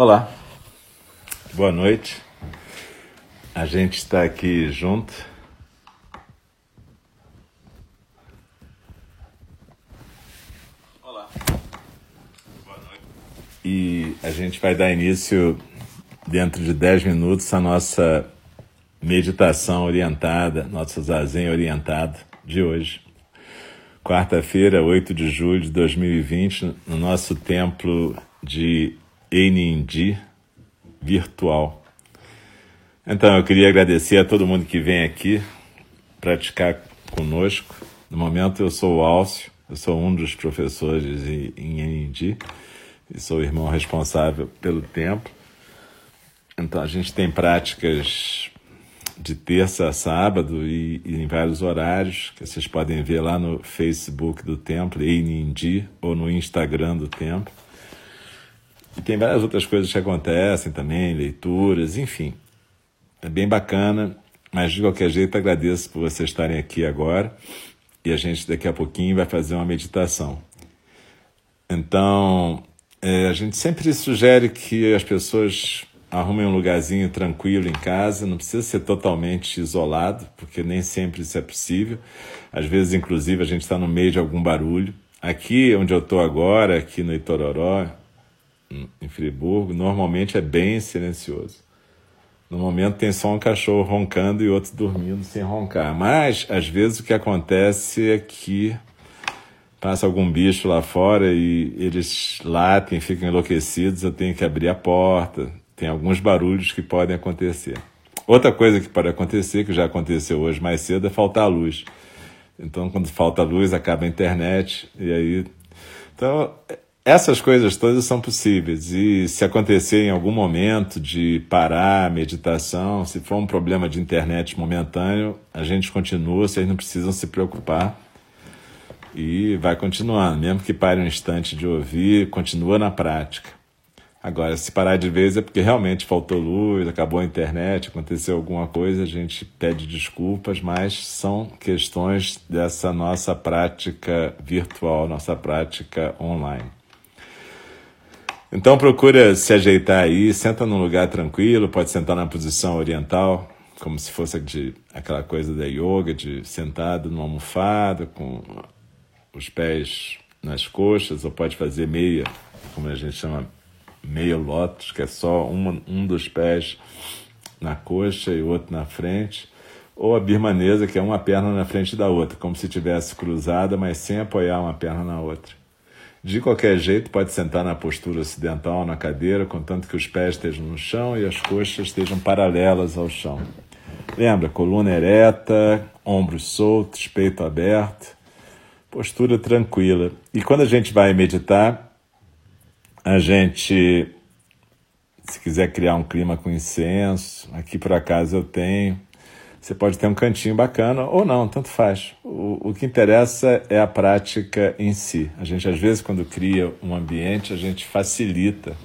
Olá, boa noite. A gente está aqui junto. Olá, boa noite. E a gente vai dar início dentro de 10 minutos à nossa meditação orientada, nosso zazen orientado de hoje. Quarta-feira, 8 de julho de 2020, no nosso templo de Enindi virtual. Então, eu queria agradecer a todo mundo que vem aqui praticar conosco. No momento, eu sou o Alcio, eu sou um dos professores em Enindi e sou o irmão responsável pelo templo. Então, a gente tem práticas de terça a sábado e, e, em vários horários, que vocês podem ver lá no Facebook do templo, Enindi, ou no Instagram do templo. E tem várias outras coisas que acontecem também, leituras, enfim. É bem bacana, mas de qualquer jeito agradeço por vocês estarem aqui agora e a gente daqui a pouquinho vai fazer uma meditação. Então, é, a gente sempre sugere que as pessoas arrumem um lugarzinho tranquilo em casa, não precisa ser totalmente isolado, porque nem sempre isso é possível. Às vezes, inclusive, a gente está no meio de algum barulho. Aqui onde eu estou agora, aqui no Itororó, em Friburgo, normalmente é bem silencioso. No momento tem só um cachorro roncando e outro dormindo sem roncar. Mas, às vezes, o que acontece é que passa algum bicho lá fora e eles latem, ficam enlouquecidos, eu tenho que abrir a porta. Tem alguns barulhos que podem acontecer. Outra coisa que pode acontecer, que já aconteceu hoje mais cedo, é faltar luz. Então, quando falta luz, acaba a internet, e aí. Então, essas coisas todas são possíveis e se acontecer em algum momento de parar a meditação, se for um problema de internet momentâneo, a gente continua, vocês não precisam se preocupar e vai continuando, mesmo que pare um instante de ouvir, continua na prática. Agora, se parar de vez é porque realmente faltou luz, acabou a internet, aconteceu alguma coisa, a gente pede desculpas, mas são questões dessa nossa prática virtual, nossa prática online. Então procura se ajeitar aí, senta num lugar tranquilo, pode sentar na posição oriental, como se fosse de aquela coisa da yoga, de sentado numa almofada, com os pés nas coxas, ou pode fazer meia, como a gente chama meia lótus, que é só uma, um dos pés na coxa e o outro na frente, ou a birmanesa, que é uma perna na frente da outra, como se tivesse cruzada, mas sem apoiar uma perna na outra. De qualquer jeito, pode sentar na postura ocidental na cadeira, contanto que os pés estejam no chão e as coxas estejam paralelas ao chão. Lembra, coluna ereta, ombros soltos, peito aberto, postura tranquila. E quando a gente vai meditar, a gente, se quiser criar um clima com incenso, aqui por acaso eu tenho, você pode ter um cantinho bacana ou não, tanto faz. O, o que interessa é a prática em si. A gente, às vezes, quando cria um ambiente, a gente facilita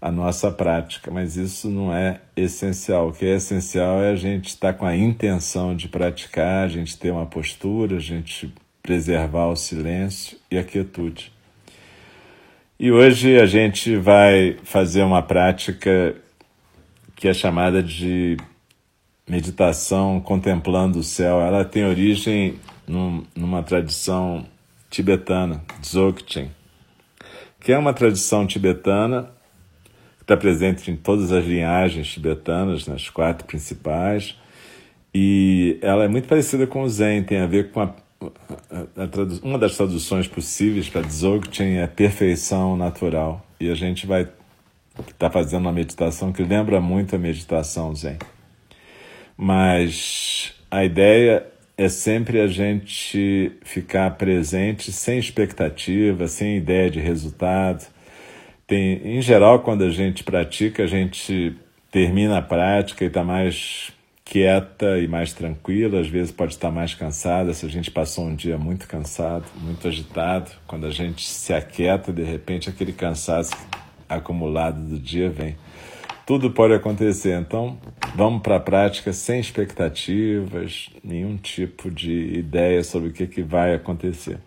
a nossa prática, mas isso não é essencial. O que é essencial é a gente estar com a intenção de praticar, a gente ter uma postura, a gente preservar o silêncio e a quietude. E hoje a gente vai fazer uma prática que é chamada de meditação contemplando o céu, ela tem origem num, numa tradição tibetana, Dzogchen, que é uma tradição tibetana que está presente em todas as linhagens tibetanas, nas quatro principais, e ela é muito parecida com o Zen, tem a ver com a, a, a, uma das traduções possíveis para Dzogchen é perfeição natural, e a gente vai estar tá fazendo uma meditação que lembra muito a meditação Zen. Mas a ideia é sempre a gente ficar presente sem expectativa, sem ideia de resultado. Tem, em geral, quando a gente pratica, a gente termina a prática e está mais quieta e mais tranquila, às vezes pode estar mais cansada, se a gente passou um dia muito cansado, muito agitado, quando a gente se aquieta, de repente aquele cansaço acumulado do dia vem. Tudo pode acontecer, então vamos para a prática sem expectativas, nenhum tipo de ideia sobre o que, que vai acontecer.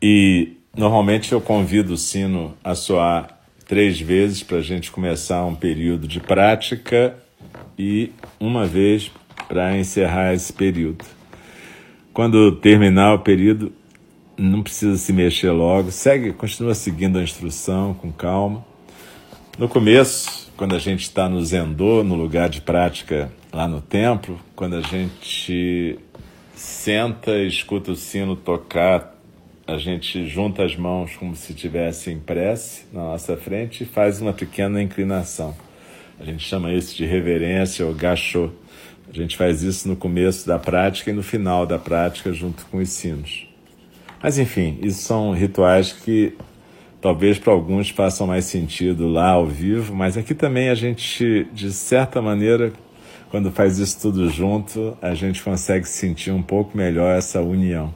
E normalmente eu convido o sino a soar três vezes para a gente começar um período de prática e uma vez para encerrar esse período. Quando terminar o período, não precisa se mexer logo, segue, continua seguindo a instrução com calma. No começo, quando a gente está no Zendô, no lugar de prática lá no templo, quando a gente senta e escuta o sino tocar, a gente junta as mãos como se tivesse em prece na nossa frente e faz uma pequena inclinação. A gente chama isso de reverência ou gachô. A gente faz isso no começo da prática e no final da prática junto com os sinos. Mas enfim, isso são rituais que talvez para alguns façam mais sentido lá ao vivo, mas aqui também a gente, de certa maneira, quando faz isso tudo junto, a gente consegue sentir um pouco melhor essa união.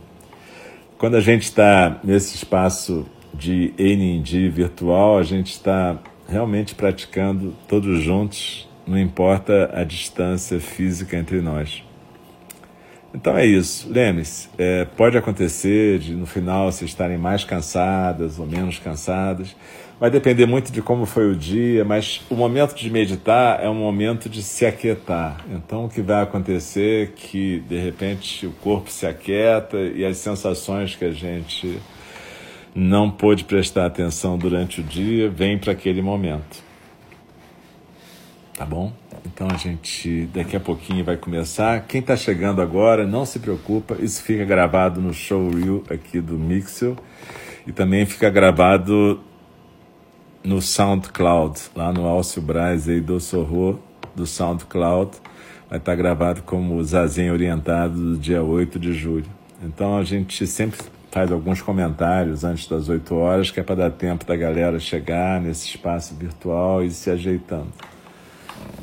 Quando a gente está nesse espaço de NND virtual, a gente está realmente praticando todos juntos, não importa a distância física entre nós. Então é isso. Lembre-se, é, pode acontecer de no final vocês estarem mais cansadas ou menos cansadas. Vai depender muito de como foi o dia, mas o momento de meditar é um momento de se aquietar. Então o que vai acontecer é que de repente o corpo se aquieta e as sensações que a gente não pôde prestar atenção durante o dia vêm para aquele momento. Tá bom? Então a gente daqui a pouquinho vai começar. Quem está chegando agora, não se preocupa, isso fica gravado no showreel aqui do Mixel e também fica gravado no SoundCloud, lá no Alcio Braz aí do Sorro do SoundCloud. Vai estar tá gravado como Zazen Orientado do dia 8 de julho. Então a gente sempre faz alguns comentários antes das 8 horas, que é para dar tempo da galera chegar nesse espaço virtual e se ajeitando.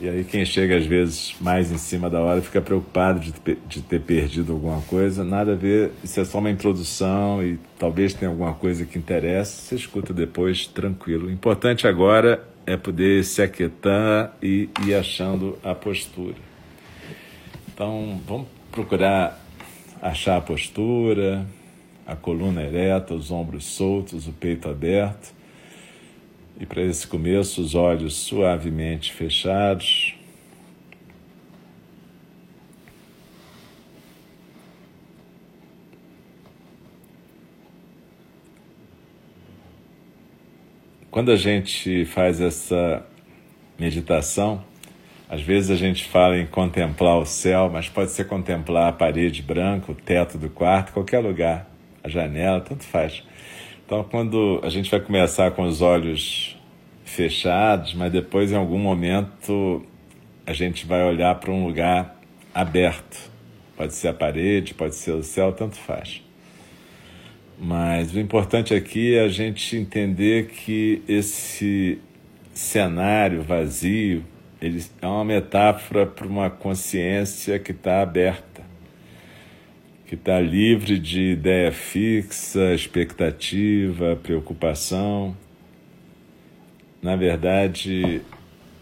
E aí quem chega às vezes mais em cima da hora fica preocupado de, de ter perdido alguma coisa. Nada a ver, isso é só uma introdução e talvez tenha alguma coisa que interesse. Você escuta depois tranquilo. O importante agora é poder se aquietar e ir achando a postura. Então vamos procurar achar a postura, a coluna ereta, os ombros soltos, o peito aberto e para esse começo, os olhos suavemente fechados. Quando a gente faz essa meditação, às vezes a gente fala em contemplar o céu, mas pode ser contemplar a parede branca, o teto do quarto, qualquer lugar, a janela, tanto faz. Então, quando a gente vai começar com os olhos fechados, mas depois, em algum momento, a gente vai olhar para um lugar aberto. Pode ser a parede, pode ser o céu, tanto faz. Mas o importante aqui é a gente entender que esse cenário vazio ele é uma metáfora para uma consciência que está aberta que está livre de ideia fixa, expectativa, preocupação. Na verdade,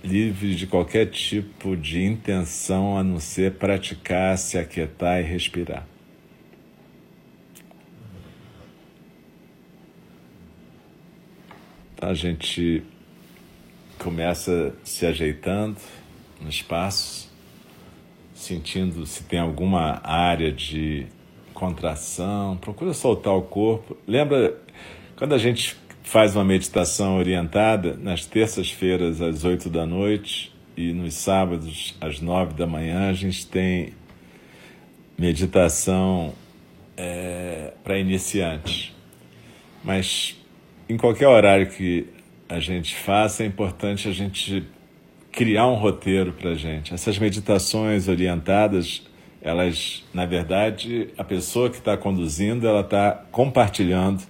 livre de qualquer tipo de intenção a não ser praticar, se aquietar e respirar. Então a gente começa se ajeitando no espaço, sentindo se tem alguma área de contração, procura soltar o corpo. Lembra quando a gente faz uma meditação orientada nas terças-feiras às oito da noite e nos sábados às nove da manhã a gente tem meditação é, para iniciantes. Mas em qualquer horário que a gente faça, é importante a gente criar um roteiro para a gente. Essas meditações orientadas elas, na verdade, a pessoa que está conduzindo, ela está compartilhando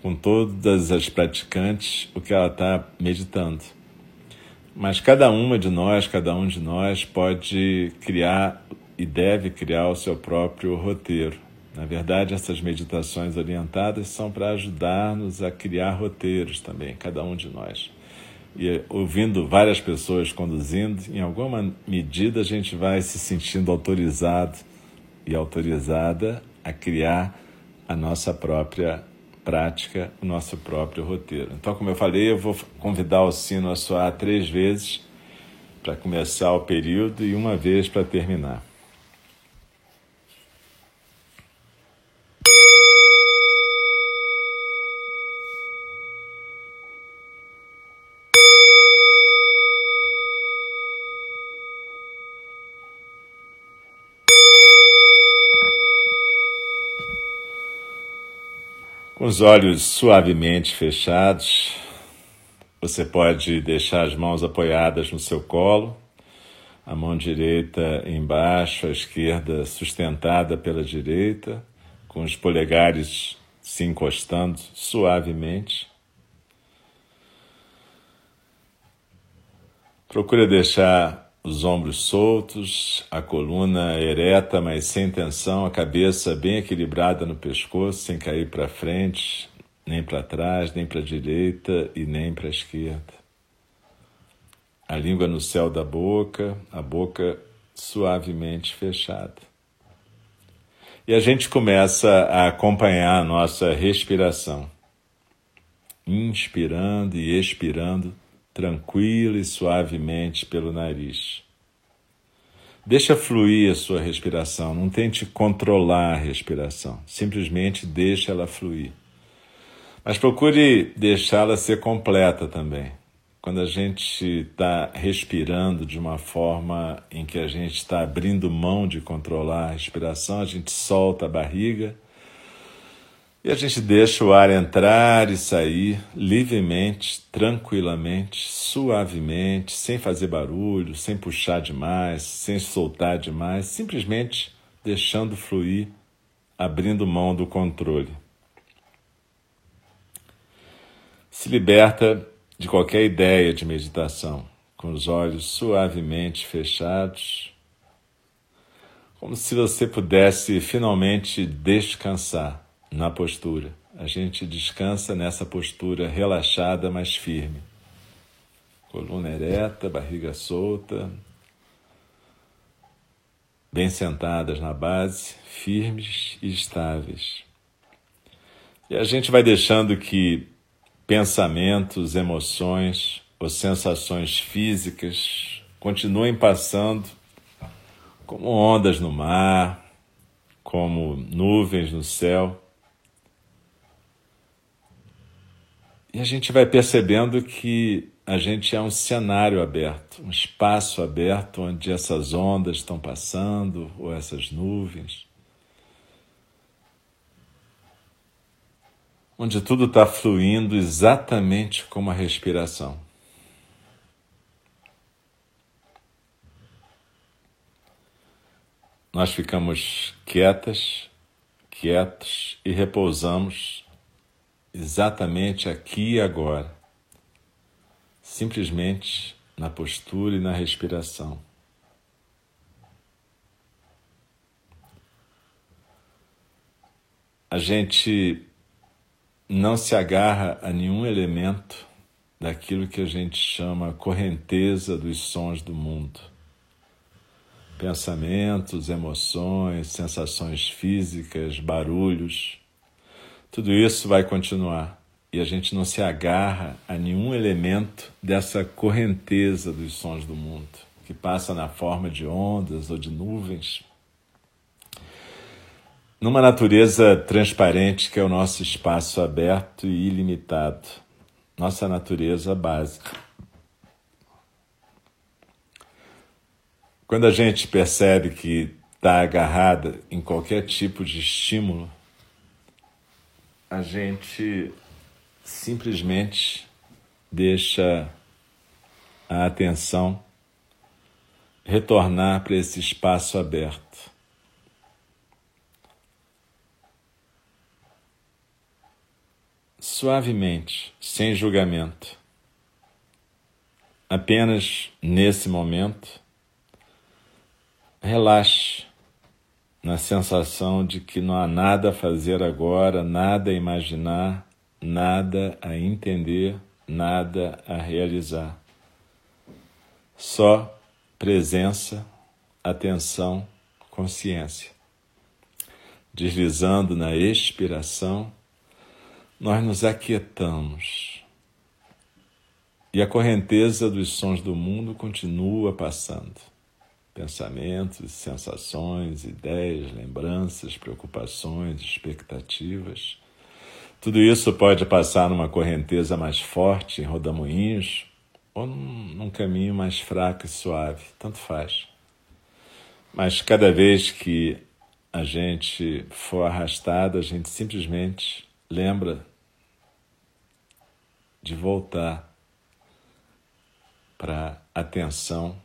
com todas as praticantes o que ela está meditando. Mas cada uma de nós, cada um de nós pode criar e deve criar o seu próprio roteiro. Na verdade, essas meditações orientadas são para ajudar-nos a criar roteiros também, cada um de nós e ouvindo várias pessoas conduzindo, em alguma medida a gente vai se sentindo autorizado e autorizada a criar a nossa própria prática o nosso próprio roteiro. Então, como eu falei, eu vou convidar o sino a soar três vezes para começar o período e uma vez para terminar. Com os olhos suavemente fechados, você pode deixar as mãos apoiadas no seu colo, a mão direita embaixo, a esquerda sustentada pela direita, com os polegares se encostando suavemente. Procure deixar os ombros soltos, a coluna ereta, mas sem tensão, a cabeça bem equilibrada no pescoço, sem cair para frente, nem para trás, nem para a direita e nem para a esquerda. A língua no céu da boca, a boca suavemente fechada. E a gente começa a acompanhar a nossa respiração, inspirando e expirando tranquila e suavemente pelo nariz. Deixa fluir a sua respiração, não tente controlar a respiração, simplesmente deixa ela fluir. Mas procure deixá-la ser completa também. Quando a gente está respirando de uma forma em que a gente está abrindo mão de controlar a respiração, a gente solta a barriga e a gente deixa o ar entrar e sair livremente, tranquilamente, suavemente, sem fazer barulho, sem puxar demais, sem soltar demais, simplesmente deixando fluir, abrindo mão do controle. Se liberta de qualquer ideia de meditação, com os olhos suavemente fechados, como se você pudesse finalmente descansar na postura. A gente descansa nessa postura relaxada, mas firme. Coluna ereta, barriga solta, bem sentadas na base, firmes e estáveis. E a gente vai deixando que pensamentos, emoções ou sensações físicas continuem passando como ondas no mar, como nuvens no céu E a gente vai percebendo que a gente é um cenário aberto, um espaço aberto onde essas ondas estão passando ou essas nuvens. Onde tudo está fluindo exatamente como a respiração. Nós ficamos quietas, quietos e repousamos exatamente aqui e agora, simplesmente na postura e na respiração. A gente não se agarra a nenhum elemento daquilo que a gente chama correnteza dos sons do mundo. Pensamentos, emoções, sensações físicas, barulhos tudo isso vai continuar e a gente não se agarra a nenhum elemento dessa correnteza dos sons do mundo, que passa na forma de ondas ou de nuvens. Numa natureza transparente que é o nosso espaço aberto e ilimitado, nossa natureza básica. Quando a gente percebe que está agarrada em qualquer tipo de estímulo, a gente simplesmente deixa a atenção retornar para esse espaço aberto. Suavemente, sem julgamento. Apenas nesse momento, relaxe na sensação de que não há nada a fazer agora, nada a imaginar, nada a entender, nada a realizar. Só presença, atenção, consciência. Deslizando na expiração, nós nos aquietamos e a correnteza dos sons do mundo continua passando. Pensamentos, sensações, ideias, lembranças, preocupações, expectativas. Tudo isso pode passar numa correnteza mais forte, em rodamuinhos, ou num, caminho mais fraco e suave, tanto faz. Mas cada vez que a gente for arrastado, a gente simplesmente lembra de voltar para atenção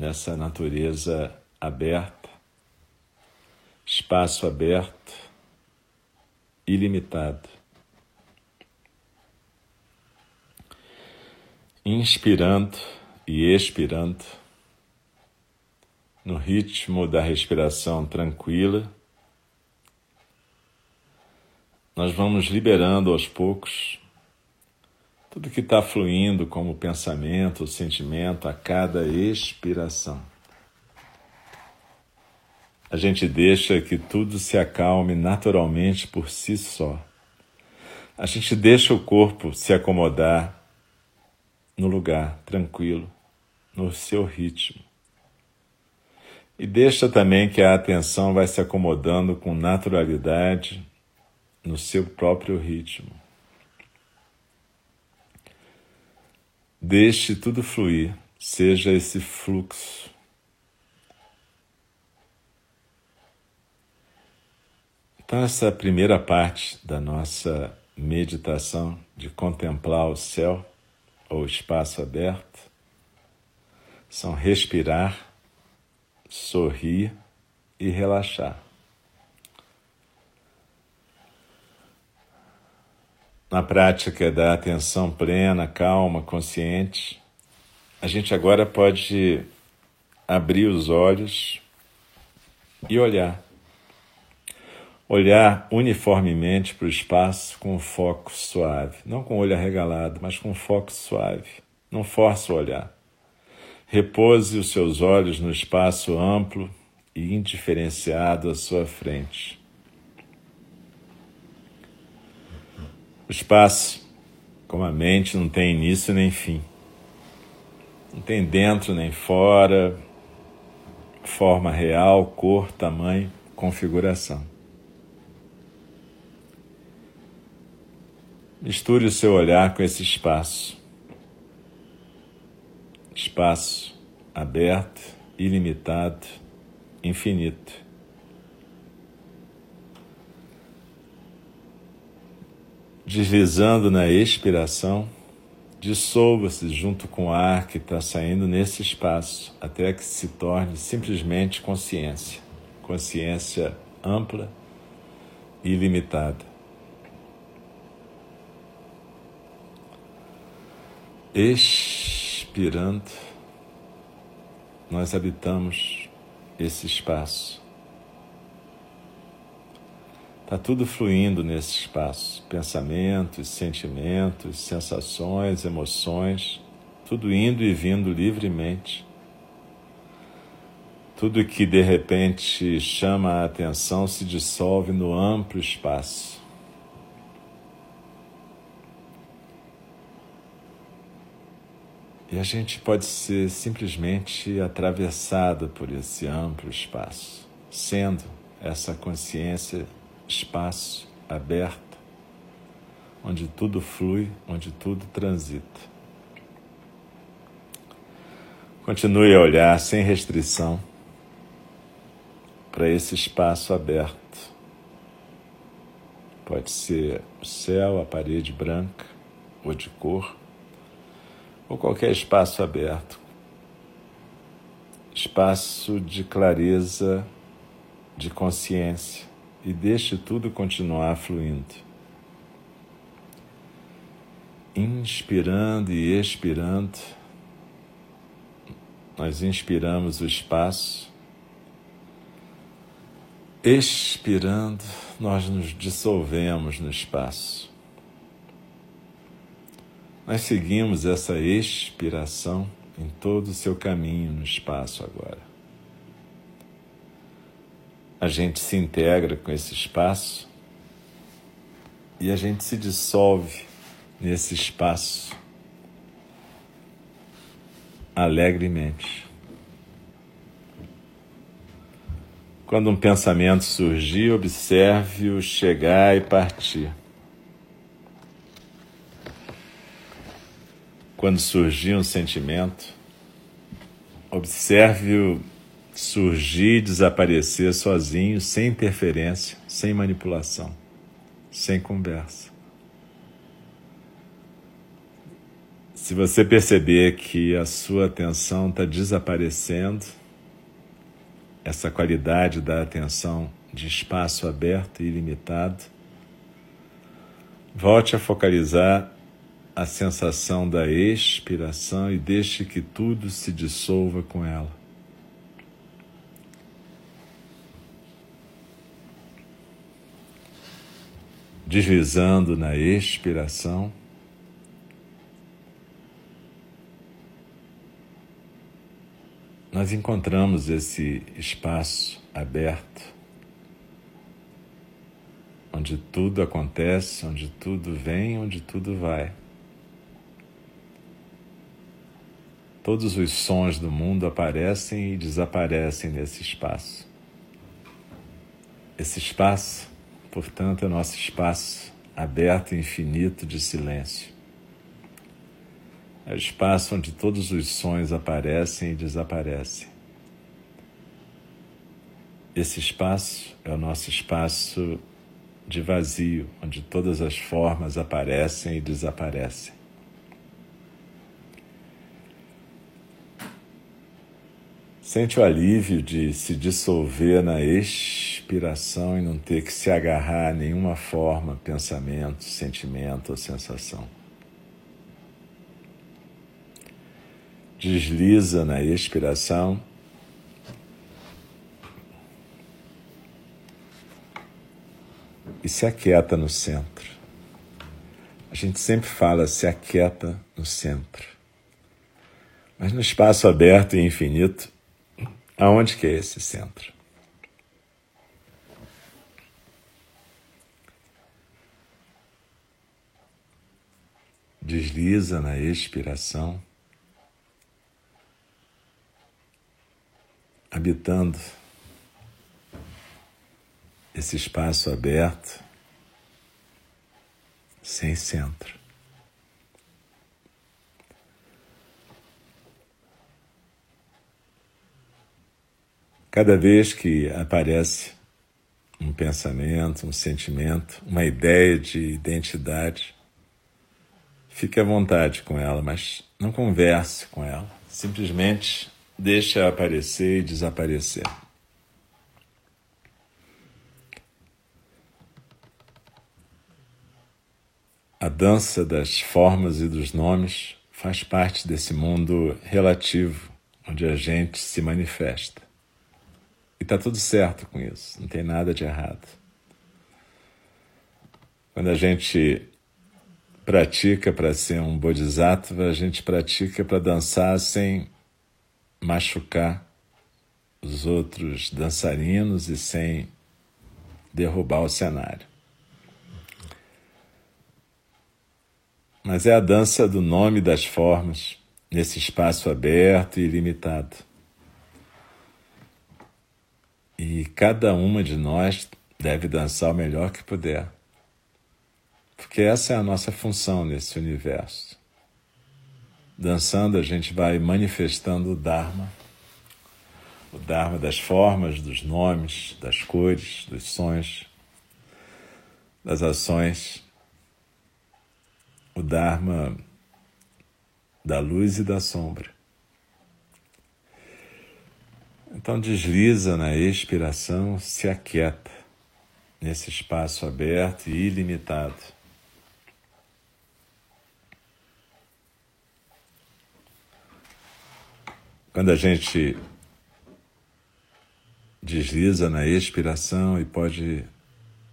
nessa natureza aberta, espaço aberto, ilimitado. Inspirando e expirando, no ritmo da respiração tranquila, nós vamos liberando aos poucos tudo que está fluindo como pensamento, sentimento a cada expiração. A gente deixa que tudo se acalme naturalmente por si só. A gente deixa o corpo se acomodar no lugar, tranquilo, no seu ritmo. E deixa também que a atenção vai se acomodando com naturalidade no seu próprio ritmo. Deixe tudo fluir, seja esse fluxo. Então, essa primeira parte da nossa meditação de contemplar o céu ou espaço aberto são respirar, sorrir e relaxar. Na prática da atenção plena, calma, consciente, a gente agora pode abrir os olhos e olhar. Olhar uniformemente para o espaço com foco suave, não com olho arregalado, mas com foco suave. Não force o olhar. Repouse os seus olhos no espaço amplo e indiferenciado à sua frente. O espaço, como a mente, não tem início nem fim. Não tem dentro nem fora, forma real, cor, tamanho, configuração. Misture o seu olhar com esse espaço. Espaço aberto, ilimitado, infinito. Deslizando na expiração, dissolva-se junto com o ar que está saindo nesse espaço, até que se torne simplesmente consciência, consciência ampla e ilimitada. Expirando, nós habitamos esse espaço. Está tudo fluindo nesse espaço: pensamentos, sentimentos, sensações, emoções, tudo indo e vindo livremente. Tudo que de repente chama a atenção se dissolve no amplo espaço. E a gente pode ser simplesmente atravessado por esse amplo espaço, sendo essa consciência espaço aberto, onde tudo flui, onde tudo transita. Continue a olhar sem restrição para esse espaço aberto. Pode ser o céu, a parede branca ou de cor, ou qualquer espaço aberto. Espaço de clareza, de consciência e deixe tudo continuar fluindo. Inspirando e expirando, nós inspiramos o espaço, expirando, nós nos dissolvemos no espaço. Nós seguimos essa expiração em todo o seu caminho no espaço agora a gente se integra com esse espaço e a gente se dissolve nesse espaço alegremente. Quando um pensamento surgir, observe-o chegar e partir. Quando surgir um sentimento, observe-o surgir e desaparecer sozinho, sem interferência, sem manipulação, sem conversa. Se você perceber que a sua atenção está desaparecendo, essa qualidade da atenção de espaço aberto e ilimitado, volte a focalizar a sensação da expiração e deixe que tudo se dissolva com ela. Deslizando na expiração. nós encontramos esse espaço aberto, onde tudo acontece, onde tudo vem, onde tudo vai. Todos os sons do mundo aparecem e desaparecem nesse espaço. Esse espaço, portanto, é nosso espaço aberto e infinito de silêncio. É o espaço onde todos os sons aparecem e desaparecem. Esse espaço é o nosso espaço de vazio, onde todas as formas aparecem e desaparecem. Sente o alívio de se dissolver na expiração e não ter que se agarrar a nenhuma forma, pensamento, sentimento ou sensação. desliza na expiração. E se aquieta no centro. A gente sempre fala se aquieta no centro. Mas no espaço aberto e infinito, aonde que é esse centro? Desliza na expiração. habitando esse espaço aberto, sem centro. Cada vez que aparece um pensamento, um sentimento, uma ideia de identidade, fique à vontade com ela, mas não converse com ela. Simplesmente deixa aparecer e desaparecer. A dança das formas e dos nomes faz parte desse mundo relativo onde a gente se manifesta. E está tudo certo com isso, não tem nada de errado. Quando a gente pratica para ser um bodhisattva, a gente pratica para dançar sem machucar os outros dançarinos e sem derrubar o cenário. Mas é a dança do nome das formas, nesse espaço aberto e ilimitado. E cada uma de nós deve dançar o melhor que puder. Porque essa é a nossa função nesse universo. Dançando, a gente vai manifestando o Dharma, o Dharma das formas, dos nomes, das cores, dos sons, das ações, o Dharma da luz e da sombra. Então desliza na expiração, se aquieta nesse espaço aberto e ilimitado. Quando a gente desliza na expiração e pode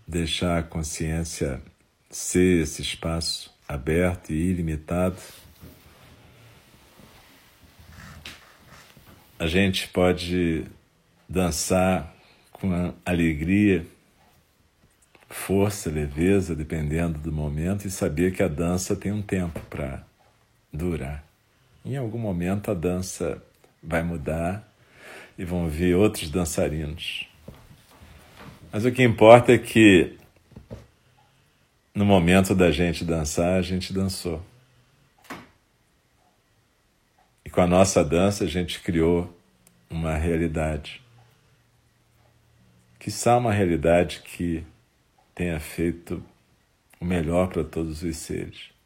deixar a consciência ser esse espaço aberto e ilimitado, a gente pode dançar com alegria força, leveza, dependendo do momento, e saber que a dança tem um tempo para durar. Em algum momento a dança vai mudar e vão vir outros dançarinos. Mas o que importa é que no momento da gente dançar, a gente dançou. E com a nossa dança a gente criou uma realidade. Que uma realidade que tenha feito o melhor para todos os seres.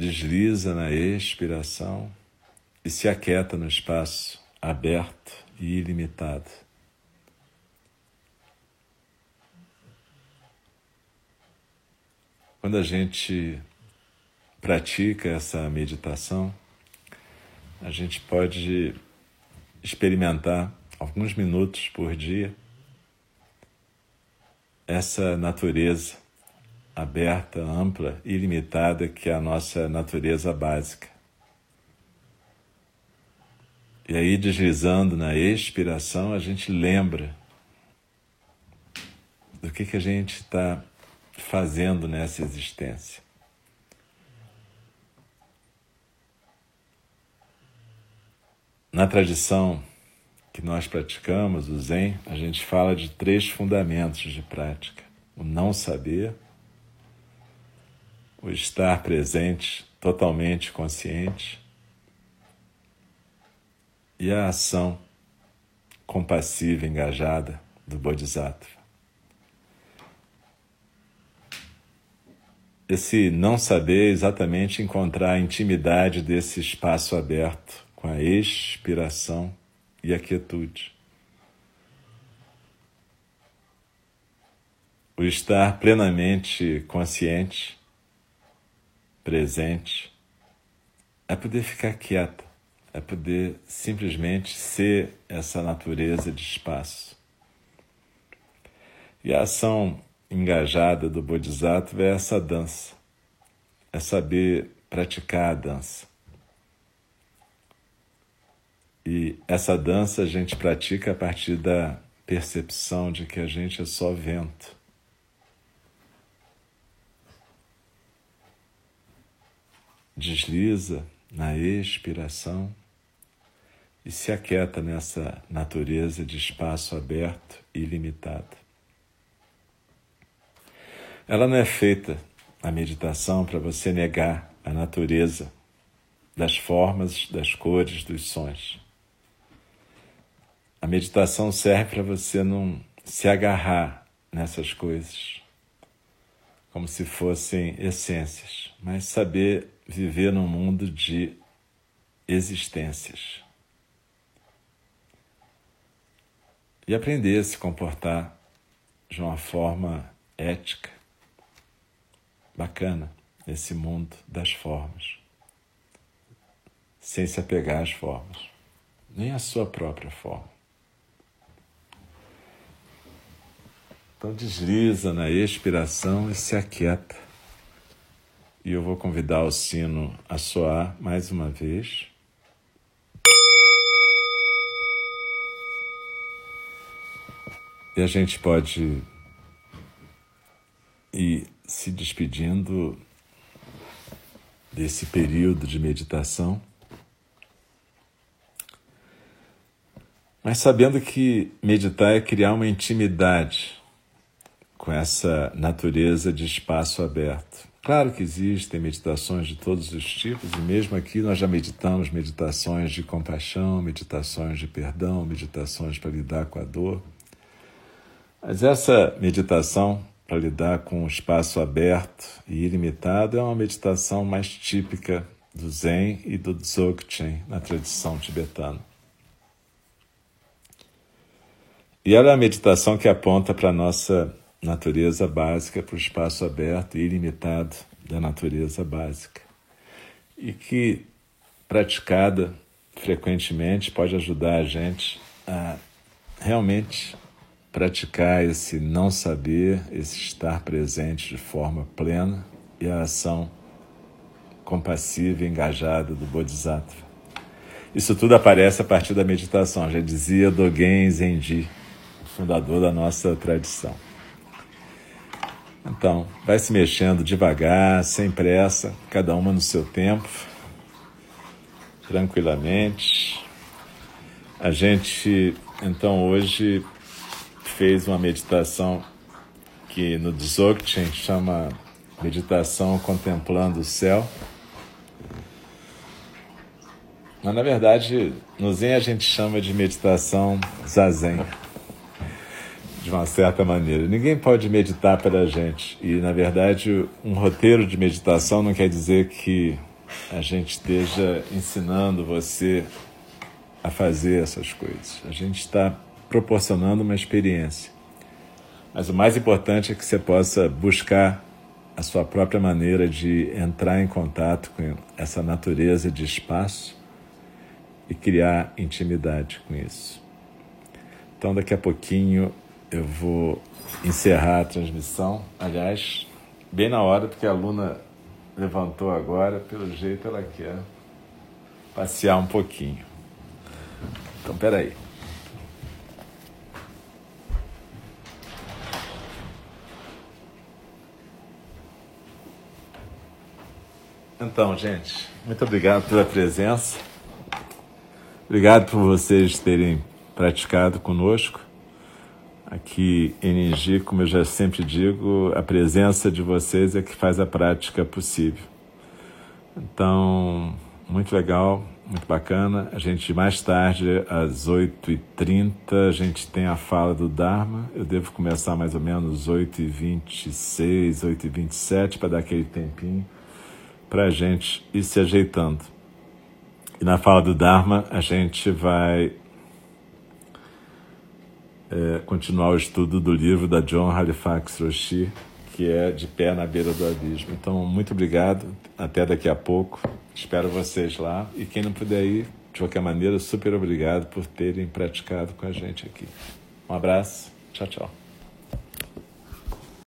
Desliza na expiração e se aquieta no espaço aberto e ilimitado. Quando a gente pratica essa meditação, a gente pode experimentar alguns minutos por dia essa natureza aberta, ampla, ilimitada que é a nossa natureza básica. E aí, deslizando na expiração, a gente lembra do que, que a gente está fazendo nessa existência. Na tradição que nós praticamos, o Zen, a gente fala de três fundamentos de prática: o não saber, o estar presente, totalmente consciente, e a ação compassiva, engajada do Bodhisattva. Esse não saber exatamente encontrar a intimidade desse espaço aberto com a expiração e a quietude. O estar plenamente consciente, presente, é poder ficar quieta, é poder simplesmente ser essa natureza de espaço. E a ação engajada do Bodhisattva é essa dança, é saber praticar a dança. E essa dança a gente pratica a partir da percepção de que a gente é só vento. Desliza na expiração e se aquieta nessa natureza de espaço aberto e ilimitado. Ela não é feita, a meditação, para você negar a natureza das formas, das cores, dos sons. A meditação serve para você não se agarrar nessas coisas como se fossem essências, mas saber viver num mundo de existências. E aprender a se comportar de uma forma ética, bacana, nesse mundo das formas, sem se apegar às formas, nem à sua própria forma. Então desliza na expiração e se aquieta. E eu vou convidar o sino a soar mais uma vez. E a gente pode ir se despedindo desse período de meditação, mas sabendo que meditar é criar uma intimidade com essa natureza de espaço aberto. Claro que existem meditações de todos os tipos, e mesmo aqui nós já meditamos meditações de compaixão, meditações de perdão, meditações para lidar com a dor. Mas essa meditação para lidar com o espaço aberto e ilimitado é uma meditação mais típica do Zen e do Dzogchen na tradição tibetana. E ela é a meditação que aponta para a nossa natureza básica para o espaço aberto e ilimitado da natureza básica. E que, praticada frequentemente, pode ajudar a gente a realmente praticar esse não saber, esse estar presente de forma plena e a ação compassiva e engajada do Bodhisattva. Isso tudo aparece a partir da meditação, já dizia Dogen Zenji, fundador da nossa tradição. Então, vai se mexendo devagar, sem pressa, cada uma no seu tempo, tranquilamente. A gente, então, hoje fez uma meditação que no Dzogchen chama meditação contemplando o céu. Mas na verdade, no Zen a gente chama de meditação zazen, de uma certa maneira. Ninguém pode meditar pela gente. E na verdade, um roteiro de meditação não quer dizer que a gente esteja ensinando você a fazer essas coisas. A gente está proporcionando uma experiência. Mas o mais importante é que você possa buscar a sua própria maneira de entrar em contato com essa natureza de espaço e criar intimidade com isso. Então, daqui a pouquinho eu vou encerrar a transmissão. Aliás, bem na hora, porque a Luna levantou agora, pelo jeito ela quer passear um pouquinho. Então, peraí. Então, gente, muito obrigado pela presença. Obrigado por vocês terem praticado conosco. Aqui Ninji, como eu já sempre digo, a presença de vocês é que faz a prática possível. Então, muito legal, muito bacana. A gente, mais tarde, às 8h30, a gente tem a fala do Dharma. Eu devo começar mais ou menos 8h26, 8h27, para dar aquele tempinho para a gente ir se ajeitando. E na fala do Dharma, a gente vai é, continuar o estudo do livro da John Halifax Roshi, que é De Pé na Beira do Abismo. Então, muito obrigado. Até daqui a pouco. Espero vocês lá. E quem não puder ir, de qualquer maneira, super obrigado por terem praticado com a gente aqui. Um abraço. Tchau, tchau.